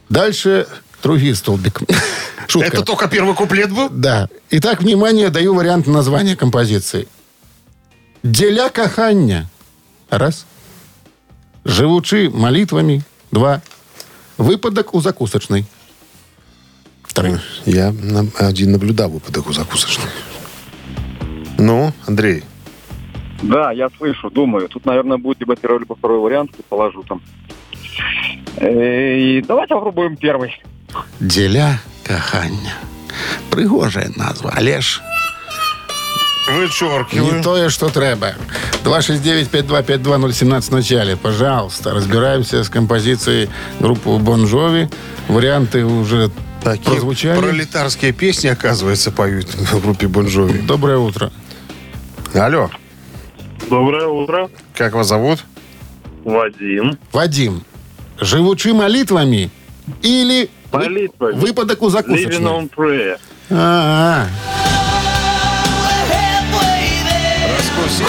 Дальше другий столбик. (laughs) Шутка. Это только первый куплет был? Да. Итак, внимание, даю вариант названия композиции. Деля кахання. Раз. Живучи молитвами. Два. Выпадок у закусочной. Второй. Я один наблюдал выпадок у закусочной. Ну, Андрей, Да, я слышу, думаю. Тут, наверное, будет либо первый, либо второй вариант. Положу там. И давайте попробуем первый. Деля кахання. Пригожая назва, але ж не вычеркиваю. тое, что трэба. 269-5252017 в начале. Пожалуйста, разбираемся с композицией группы Бон Джови. Варианты уже Такие прозвучали. пролетарские песни, оказывается, поют (laughs) в группе Бонжови. Доброе утро. Алло, Доброе утро. как вас зовут? Вадим. Вадим, живучи молитвами или Молитвами. выпадок у закусочной? on prayer. А-а. Раскусили?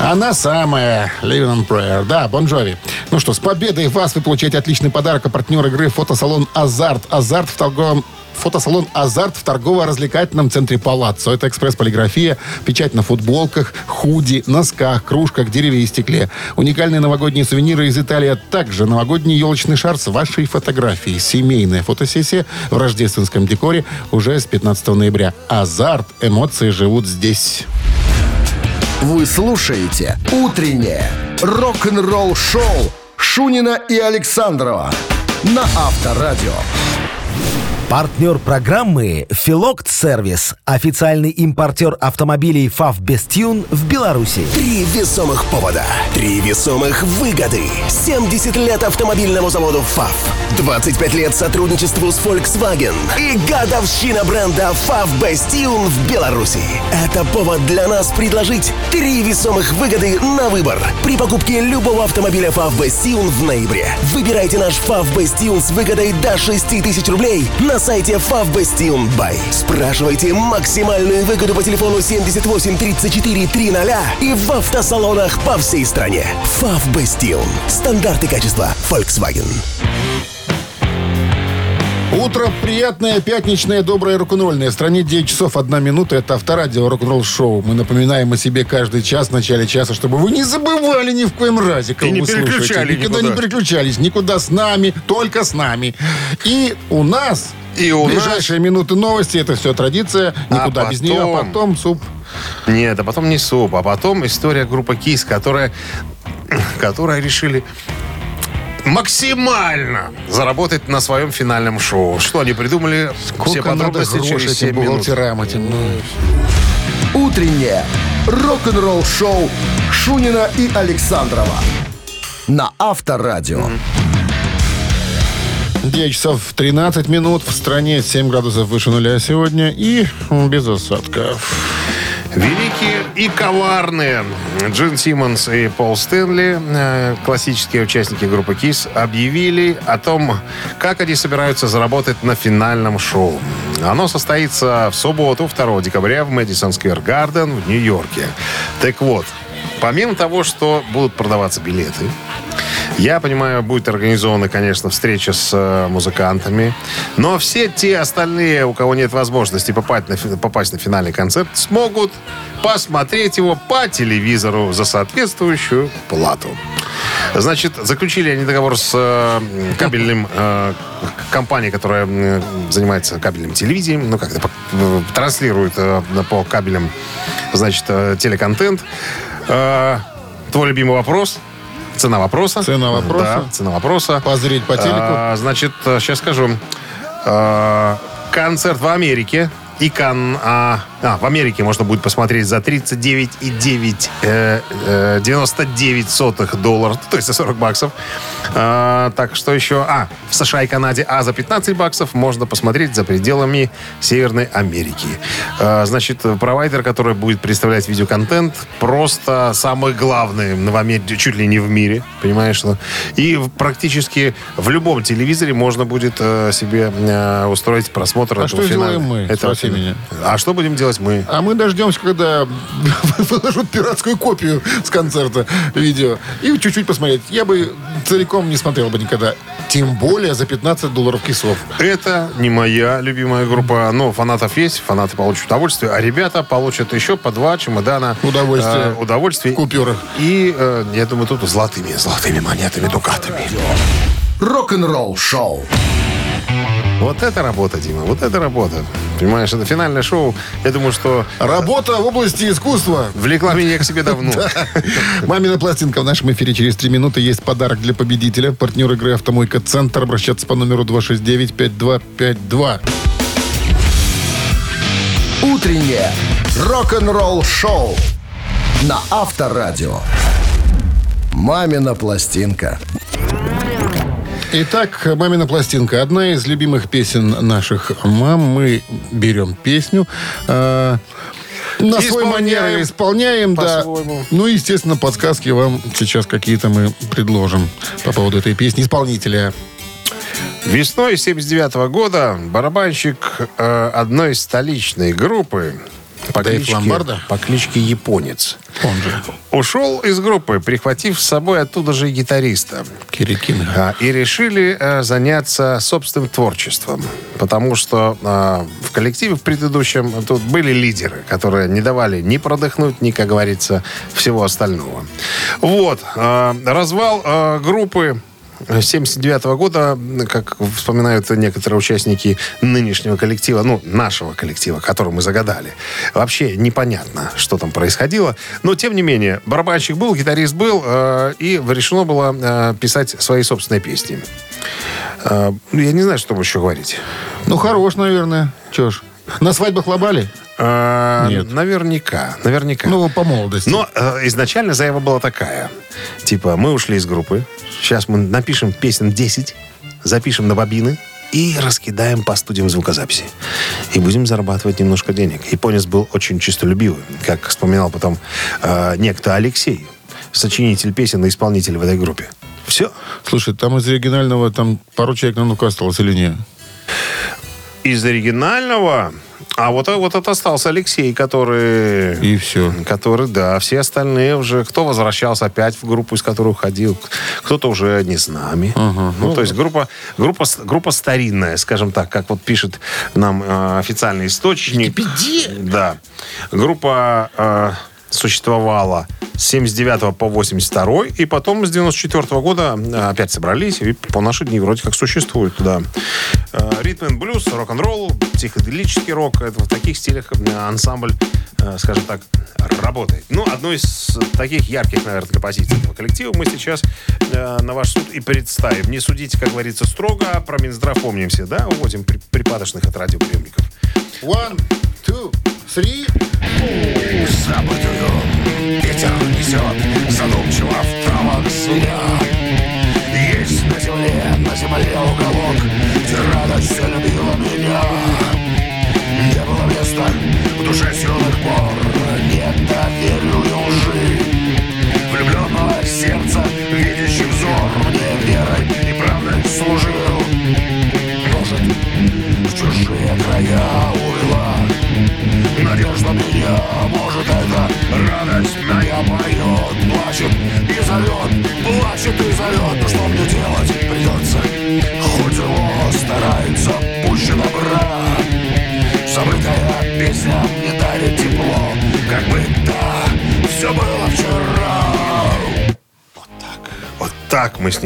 Она самая. Living on Prayer. Да, Бон Джови. Ну что, с победой вас вы получаете отличный подарок. А партнер игры фотосалон «Азарт». «Азарт» в торговом фотосалон «Азарт» в торгово-развлекательном центре «Палаццо». Это экспресс-полиграфия, печать на футболках, худи, носках, кружках, дереве и стекле. Уникальные новогодние сувениры из Италии, а также новогодний елочный шар с вашей фотографией. Семейная фотосессия в рождественском декоре уже с 15 ноября. «Азарт». Эмоции живут здесь. Вы слушаете «Утреннее рок-н-ролл-шоу» Шунина и Александрова на Авторадио. Партнер программы «Филокт Сервис». Официальный импортер автомобилей «ФАВ Бестюн» в Беларуси. Три весомых повода. Три весомых выгоды. 70 лет автомобильному заводу ФАВ. 25 лет сотрудничеству с Volkswagen. И годовщина бренда ФАВ Бастиун в Беларуси. Это повод для нас предложить три весомых выгоды на выбор. При покупке любого автомобиля ФАВ Бастиун в ноябре. Выбирайте наш ФАВ Бастиун с выгодой до 6 тысяч рублей на сайте Favbastion Buy. Спрашивайте максимальную выгоду по телефону 78 34 300 и в автосалонах по всей стране. Favbastion. Стандарты качества Volkswagen. Утро приятное, пятничное, доброе, рок-н-ролльное. В стране 9 часов 1 минута. Это авторадио рок-н-ролл шоу. Мы напоминаем о себе каждый час в начале часа, чтобы вы не забывали ни в коем разе, кого И не вы слушаете. переключали Никогда никуда. не переключались. Никуда с нами, только с нами. И у нас И у ближайшие минуты новости. Это все традиция. Никуда А без нее. А потом- суп. Нет, а потом не суп, а потом история группы КИС, которая, которая решили максимально заработать на своем финальном шоу. Что они придумали? Все Сколько надо подробности грошей через этим 7 минут. бухгалтерам этим. ну. Утреннее рок-н-ролл-шоу Шунина и Александрова на Авторадио. 9 часов 13 минут. В стране 7 градусов выше нуля сегодня. И без осадков. Великие и коварные Джин Симмонс и Пол Стэнли, э, классические участники группы КИС, объявили о том, как они собираются заработать на финальном шоу. Оно состоится в субботу, 2 декабря, в Мэдисон Сквер Гарден в Нью-Йорке. Так вот, помимо того, что будут продаваться билеты, я понимаю, будет организована, конечно, встреча с э, музыкантами. Но все те остальные, у кого нет возможности попасть на, попасть на финальный концерт, смогут посмотреть его по телевизору за соответствующую плату. Значит, заключили они договор с э, кабельным э, компанией, которая занимается кабельным телевидением, ну как это, по- э, транслирует по кабелям, значит, телеконтент. Твой любимый вопрос? Цена вопроса. Цена вопроса. Да, цена вопроса. Позреть по телеку. А, значит, сейчас скажу. А, концерт в Америке. И кан, а, а, в Америке можно будет посмотреть за 39,9 э, э, 99 сотых долларов, то есть за 40 баксов. А, так, что еще? А, в США и Канаде, а за 15 баксов можно посмотреть за пределами Северной Америки. А, значит, провайдер, который будет представлять видеоконтент, просто самый главный в Америке, чуть ли не в мире, понимаешь? ну. И практически в любом телевизоре можно будет э, себе э, устроить просмотр А этого что финала. делаем мы? Этого Спроси меня. А что будем делать мы? А мы дождемся, когда (laughs) выложат пиратскую копию с концерта видео. И чуть-чуть посмотреть. Я бы целиком не смотрел бы никогда. Тем более за 15 долларов кисов. Это не моя любимая группа, но фанатов есть, фанаты получат удовольствие, а ребята получат еще по два чемодана Удовольствия. э, удовольствий. В купюрах. И, э, я думаю, тут золотыми, золотыми монетами, дукатами. Рок-н-ролл-шоу. Вот это работа, Дима, вот это работа. Понимаешь, это финальное шоу. Я думаю, что Работа в области искусства. влекла меня к себе давно. (laughs) Мамина пластинка в нашем эфире через три минуты. Есть подарок для победителя. Партнер игры «Автомойка Центр». Обращаться по номеру 269-5252. Утреннее рок-н-ролл-шоу на Авторадио. Мамина пластинка. Итак, «Мамина пластинка». Одна из любимых песен наших мам. Мы берем песню. э, на свой Исполняем манер исполняем, да. Ну, и, естественно, подсказки вам сейчас какие-то мы предложим по поводу этой песни. Исполнителя. Весной 79 года барабанщик э, одной столичной группы по Дэйв кличке, Ломбардо? по кличке Японец. Он же. Ушел из группы, прихватив с собой оттуда же гитариста. Кирикин. А, И решили э, заняться собственным творчеством. Потому что э, в коллективе в предыдущем тут были лидеры, которые не давали ни продохнуть, ни, как говорится, всего остального. Вот. э, развал группы 79 года, как вспоминают некоторые участники нынешнего коллектива, ну, нашего коллектива, который мы загадали. Вообще непонятно, что там происходило. Но, тем не менее, барабанщик был, гитарист был, э, и решено было э, писать свои собственные песни. Э, я не знаю, что еще говорить. Ну, хорош, наверное. Че ж. На свадьбах лобали? Э, Нет. Наверняка, наверняка. Ну, по молодости. Но э, изначально заявка была такая. Типа, мы ушли из группы, сейчас мы напишем песен 10, запишем на бобины и раскидаем по студиям звукозаписи. И будем зарабатывать немножко денег. Японец был очень чистолюбивый, как вспоминал потом э, некто Алексей, сочинитель песен и исполнитель в этой группе. Все. Слушай, там из оригинального там пару человек на ну осталось или нет? Из оригинального... А вот, вот это остался Алексей, который... И все. Который, да, все остальные уже, кто возвращался опять в группу, из которой уходил, кто-то уже не с нами. Ну, то есть группа, группа, группа старинная, скажем так, как вот пишет нам э, официальный источник. Да. Группа э, существовала с 79 по 82 и потом с 94 года э, опять собрались и по наши дни вроде как существуют, да. Э, Ритм блюз, рок-н-ролл, психоделический рок, это в таких стилях э, ансамбль, скажем так, работает. Ну, одной из таких ярких, наверное, композиций этого коллектива мы сейчас на ваш суд и представим. Не судите, как говорится, строго, а про Минздрав помнимся, да, уводим при- припадочных от радиоприемников. One, Two, three, four.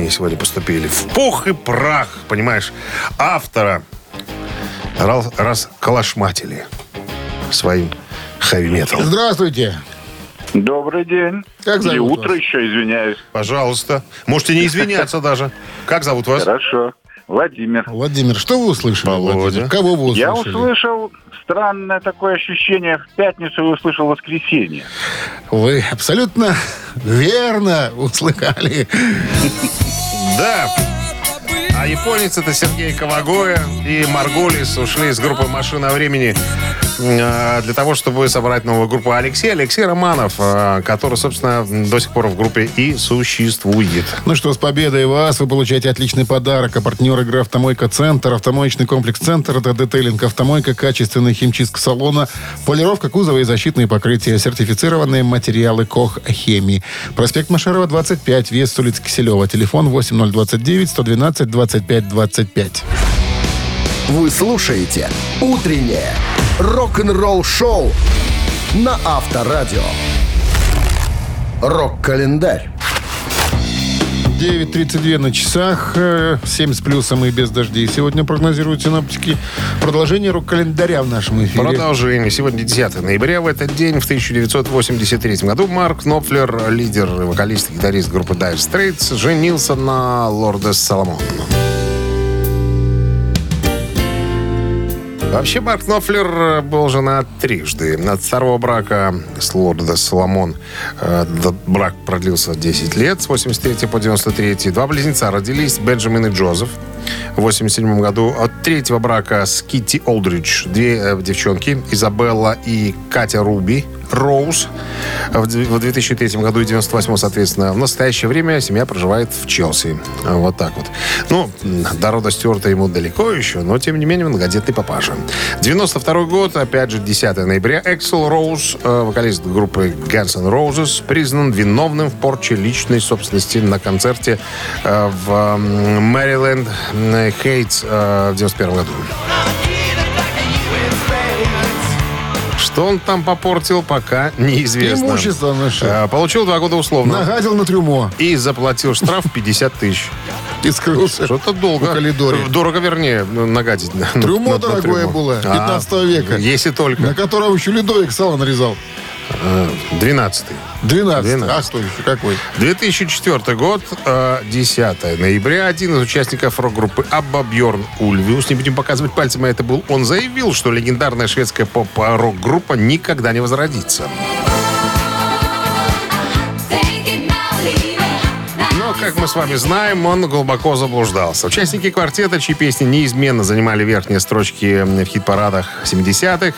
Ней сегодня поступили. В пух и прах, понимаешь, автора раз, расколошматили своим хэви-металом. Здравствуйте. Добрый день. Как зовут И утро вас? еще, извиняюсь. Пожалуйста. Можете не извиняться даже. Как зовут вас? Хорошо. Владимир. Владимир, что вы услышали? Володя. Владимир? Кого вы Я услышали? услышал странное такое ощущение. В пятницу я услышал воскресенье. Вы абсолютно верно услыхали. Да. А японец это Сергей Ковагоя и Марголис ушли из группы «Машина времени» э, для того, чтобы собрать новую группу Алексей. Алексей Романов, э, который, собственно, до сих пор в группе и существует. Ну что, с победой вас. Вы получаете отличный подарок. А партнер игры «Автомойка Центр». Автомоечный комплекс «Центр» — это детейлинг автомойка, качественная химчистка салона, полировка кузова и защитные покрытия, сертифицированные материалы КОХ «Хемии». Проспект Машарова, 25, вес с улицы Киселева. Телефон 8029 112 25 25. Вы слушаете «Утреннее рок-н-ролл-шоу» на Авторадио. Рок-календарь. 9.32 на часах, э, 7 с плюсом и без дождей. Сегодня прогнозируют синоптики продолжение рок-календаря в нашем эфире. Продолжение. Сегодня 10 ноября. В этот день, в 1983 году, Марк Knopfler, лидер, вокалист и гитарист группы Dire Straits, женился на Лордес Соломон. Вообще, Марк Knopfler был женат трижды. От второго брака с Лордес Соломон э, д- брак продлился 10 лет, с 83 по 93. Два близнеца родились, Бенджамин и Джозеф. в 87 году. От третьего брака с Китти Олдридж. Две э, девчонки, Изабелла и Катя Руби. Роуз в д- в 2003 году и 98 соответственно. В настоящее время семья проживает в Челси. Вот так вот. Ну, до рода Стюарта ему далеко еще, но, тем не менее, многодетный папаша. 92 год, опять же, 10 ноября. Эксел Роуз, э, вокалист группы Guns N' Roses, признан виновным в порче личной собственности на концерте э, в Мэриленд Хейтс в 91 году. Что он там попортил, пока неизвестно. Имущество наше. Э, Получил два года условно. Нагадил на трюмо И заплатил штраф 50 тысяч. и скрылся. Что-то долго. В коридоре. Дорого, вернее, нагадить. на- Трюмо на- на дорогое трюмо. было, А, 15 века. Если На только. котором еще ледовик сало нарезал. 12 12. 12. А что еще? Какой? 2004 год, э, 10 ноября. Один из участников рок-группы Абба Бьорн Ульвиус, не будем показывать пальцем, а это был он, заявил, что легендарная шведская поп-рок-группа никогда не возродится. Как мы с вами знаем, он глубоко заблуждался. Участники квартета, чьи песни неизменно занимали верхние строчки в хит-парадах 70-х,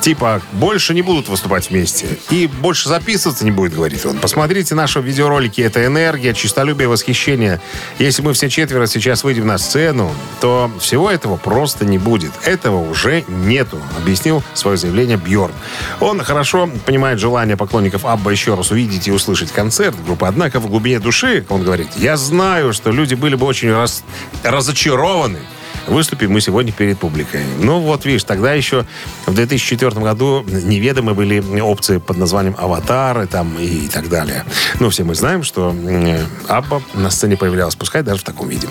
типа «больше не будут выступать вместе» и «больше записываться не будет», говорит он. Посмотрите наши видеоролики. Это энергия, чистолюбие, восхищение. Если мы все четверо сейчас выйдем на сцену, то всего этого просто не будет. Этого уже нету, объяснил свое заявление Бьорн. Он хорошо понимает желание поклонников Абба еще раз увидеть и услышать концерт группы. Однако в глубине души, он говорит, я знаю, что люди были бы очень раз- разочарованы, Выступим мы сегодня перед публикой. Ну вот, видишь, тогда еще в 2004 году неведомы были опции под названием «Аватары» там и так далее. Ну, все мы знаем, что Абба на сцене появлялась, пускай даже в таком виде.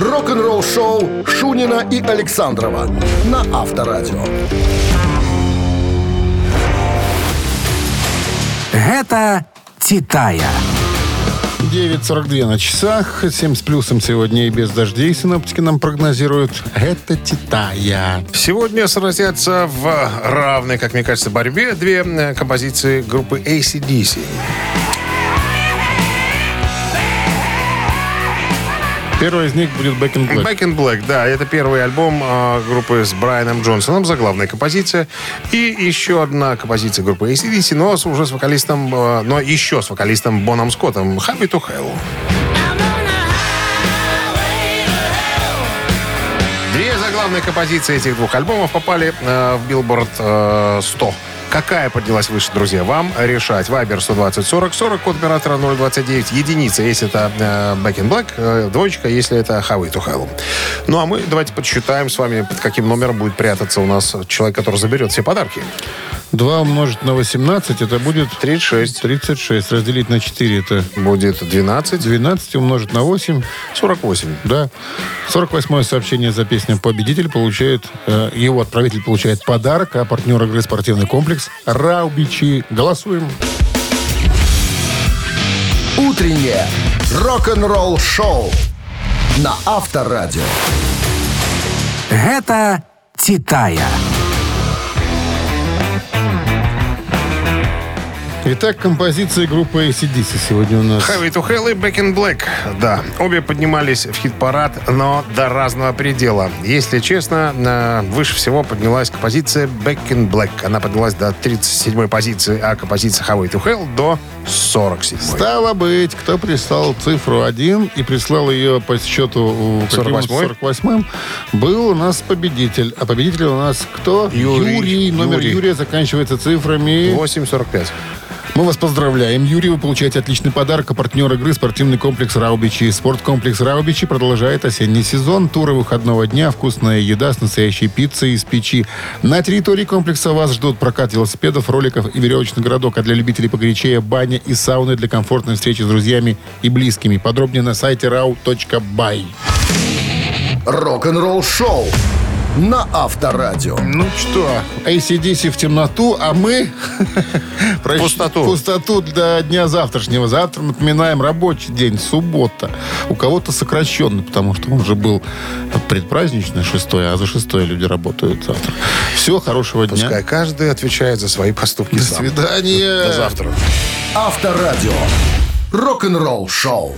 Рок-н-ролл шоу Шунина и Александрова на Авторадио. Гэта Титая. 9.42 на часах. 7 с плюсом сегодня и без дождей синоптики нам прогнозируют. Это Титая. Сегодня сразятся в равной, как мне кажется, борьбе две э, композиции группы ACDC. Первый из них будет Back in Black. Back in Black, да, это первый альбом э, группы с Брайаном Джонсоном, заглавная композиция. И еще одна композиция группы ACDC, но уже с вокалистом, э, но еще с вокалистом Боном Скоттом, Happy to Hell. Две заглавные композиции этих двух альбомов попали э, в Billboard э, 100. Какая поднялась выше, друзья? Вам решать. Вайбер 120 40 40, код оператора 029. Единица, если это э, Back in Black. э, двоечка, если это Highway to Hell. Ну, а мы давайте подсчитаем с вами, под каким номером будет прятаться у нас человек, который заберет все подарки. 2 умножить на 18, это будет 36. 36. Разделить на 4, это Будет 12, 12 умножить на 8. 48. Да. 48 сообщение за песню «Победитель» получает, э, его отправитель получает подарок, а партнер игры спортивный комплекс «Раубичи». Голосуем. Утреннее рок-н-ролл шоу на Авторадио. Гэта Титая. Итак, композиции группы ACDC сегодня у нас. Highway to Hell и Back in Black. Да, обе поднимались в хит-парад, но до разного предела. Если честно, выше всего поднялась композиция Back in Black. Она поднялась до 37-й позиции, а композиция Highway to Hell до 47-й. Стало быть, кто прислал цифру 1 и прислал ее по счету каким? 48-й? 48-м, был у нас победитель. А победитель у нас кто? Юрий. Номер Юрий. Юрия заканчивается цифрами. 8.45. Мы вас поздравляем. Юрий, вы получаете отличный подарок. А партнер игры спортивный комплекс «Раубичи». Спорткомплекс «Раубичи» продолжает осенний сезон. Туры выходного дня, вкусная еда с настоящей пиццей из печи. На территории комплекса вас ждут прокат велосипедов, роликов и веревочный городок. А для любителей погорячее баня и сауны для комфортной встречи с друзьями и близкими. Подробнее на сайте rau.by. Рок-н-ролл шоу на Авторадио. Ну что, ACDC в темноту, а мы... (laughs) Пустоту. Пустоту для дня завтрашнего. Завтра, напоминаем, рабочий день, суббота. У кого-то сокращенный, потому что он же был предпраздничный, шестой, а за шестое люди работают завтра. Всего хорошего дня. Пускай каждый отвечает за свои поступки До сам. свидания. До завтра. Авторадио. Рок-н-ролл шоу.